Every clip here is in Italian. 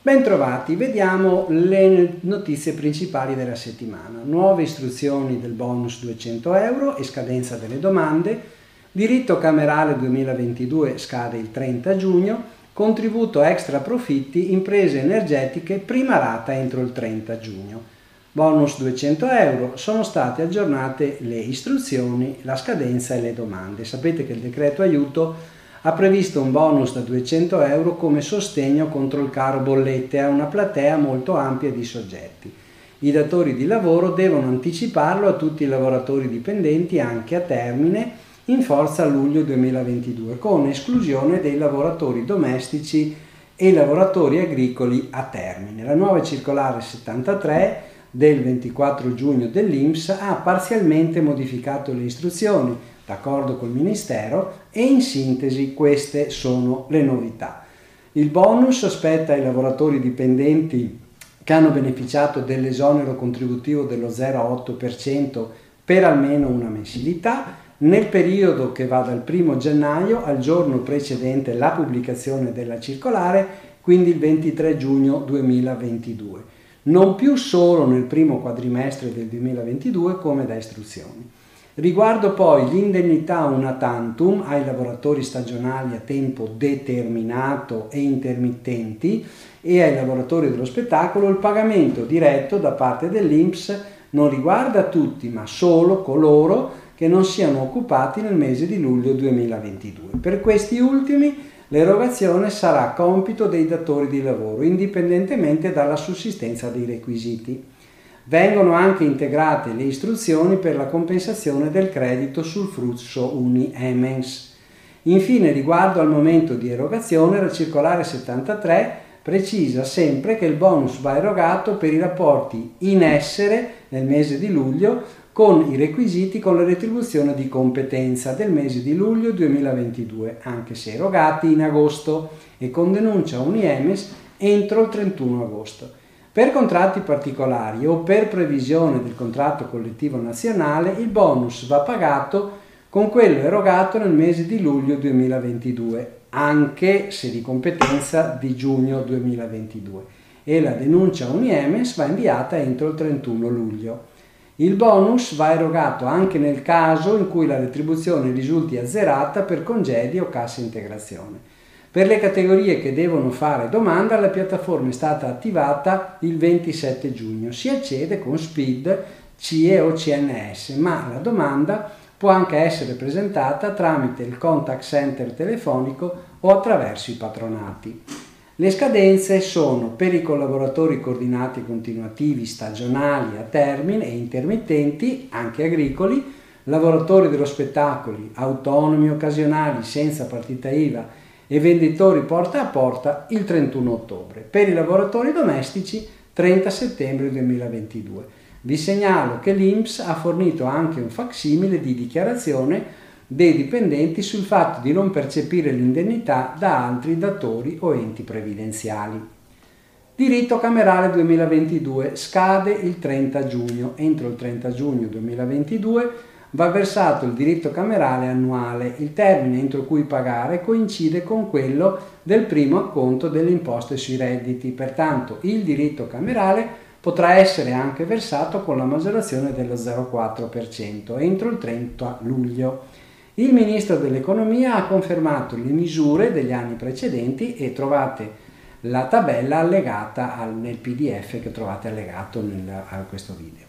Bentrovati, vediamo le notizie principali della settimana. Nuove istruzioni del bonus 200 euro e scadenza delle domande, diritto camerale 2022 scade il 30 giugno, contributo extra profitti imprese energetiche prima rata entro il 30 giugno. Bonus 200 euro, sono state aggiornate le istruzioni, la scadenza e le domande. Sapete che il decreto aiuto ha previsto un bonus da 200 euro come sostegno contro il caro bollette a una platea molto ampia di soggetti. I datori di lavoro devono anticiparlo a tutti i lavoratori dipendenti anche a termine in forza a luglio 2022, con esclusione dei lavoratori domestici e lavoratori agricoli a termine. La nuova circolare 73 del 24 giugno dell'INPS ha parzialmente modificato le istruzioni d'accordo col Ministero e in sintesi queste sono le novità. Il bonus aspetta ai lavoratori dipendenti che hanno beneficiato dell'esonero contributivo dello 0,8% per almeno una mensilità nel periodo che va dal 1 gennaio al giorno precedente la pubblicazione della circolare, quindi il 23 giugno 2022, non più solo nel primo quadrimestre del 2022 come da istruzioni. Riguardo poi l'indennità una tantum ai lavoratori stagionali a tempo determinato e intermittenti e ai lavoratori dello spettacolo, il pagamento diretto da parte dell'INPS non riguarda tutti, ma solo coloro che non siano occupati nel mese di luglio 2022. Per questi ultimi l'erogazione sarà compito dei datori di lavoro, indipendentemente dalla sussistenza dei requisiti. Vengono anche integrate le istruzioni per la compensazione del credito sul flusso Uni-Emens. Infine, riguardo al momento di erogazione, la circolare 73 precisa sempre che il bonus va erogato per i rapporti in essere nel mese di luglio con i requisiti con la retribuzione di competenza del mese di luglio 2022, anche se erogati in agosto e con denuncia Uniemes entro il 31 agosto. Per contratti particolari o per previsione del contratto collettivo nazionale, il bonus va pagato con quello erogato nel mese di luglio 2022, anche se di competenza di giugno 2022, e la denuncia Uniemes va inviata entro il 31 luglio. Il bonus va erogato anche nel caso in cui la retribuzione risulti azzerata per congedi o cassa integrazione. Per le categorie che devono fare domanda, la piattaforma è stata attivata il 27 giugno. Si accede con SPID, CIE o CNS, ma la domanda può anche essere presentata tramite il contact center telefonico o attraverso i patronati. Le scadenze sono per i collaboratori coordinati continuativi stagionali a termine e intermittenti, anche agricoli, lavoratori dello spettacolo, autonomi occasionali senza partita IVA e venditori porta a porta il 31 ottobre. Per i lavoratori domestici 30 settembre 2022. Vi segnalo che l'INPS ha fornito anche un facsimile di dichiarazione dei dipendenti sul fatto di non percepire l'indennità da altri datori o enti previdenziali. Diritto camerale 2022 scade il 30 giugno. Entro il 30 giugno 2022 va versato il diritto camerale annuale. Il termine entro cui pagare coincide con quello del primo acconto delle imposte sui redditi, pertanto il diritto camerale potrà essere anche versato con la maggiorazione dello 0,4% entro il 30 luglio. Il Ministro dell'Economia ha confermato le misure degli anni precedenti e trovate la tabella allegata nel PDF che trovate allegato nel, a questo video.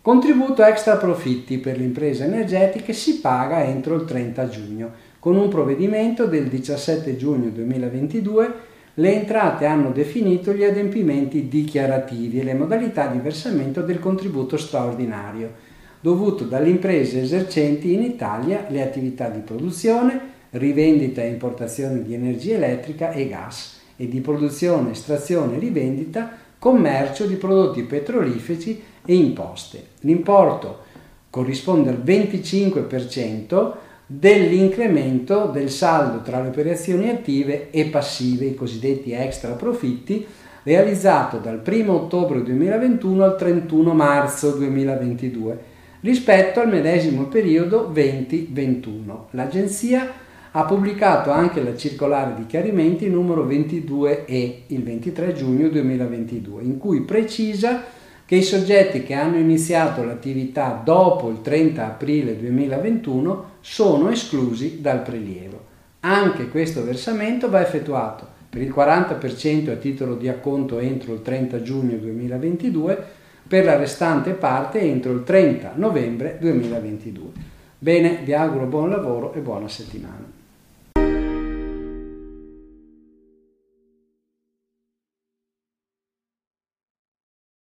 Contributo extra profitti per le imprese energetiche si paga entro il 30 giugno. Con un provvedimento del 17 giugno 2022 le entrate hanno definito gli adempimenti dichiarativi e le modalità di versamento del contributo straordinario, dovuto dalle imprese esercenti in Italia le attività di produzione, rivendita e importazione di energia elettrica e gas e di produzione, estrazione e rivendita, commercio di prodotti petroliferi e imposte. L'importo corrisponde al 25% dell'incremento del saldo tra le operazioni attive e passive, i cosiddetti extra profitti, realizzato dal 1 ottobre 2021 al 31 marzo 2022, rispetto al medesimo periodo 2021. L'Agenzia ha pubblicato anche la circolare di chiarimenti numero 22E il 23 giugno 2022, in cui precisa che i soggetti che hanno iniziato l'attività dopo il 30 aprile 2021 sono esclusi dal prelievo. Anche questo versamento va effettuato per il 40% a titolo di acconto entro il 30 giugno 2022 per la restante parte entro il 30 novembre 2022. Bene, vi auguro buon lavoro e buona settimana.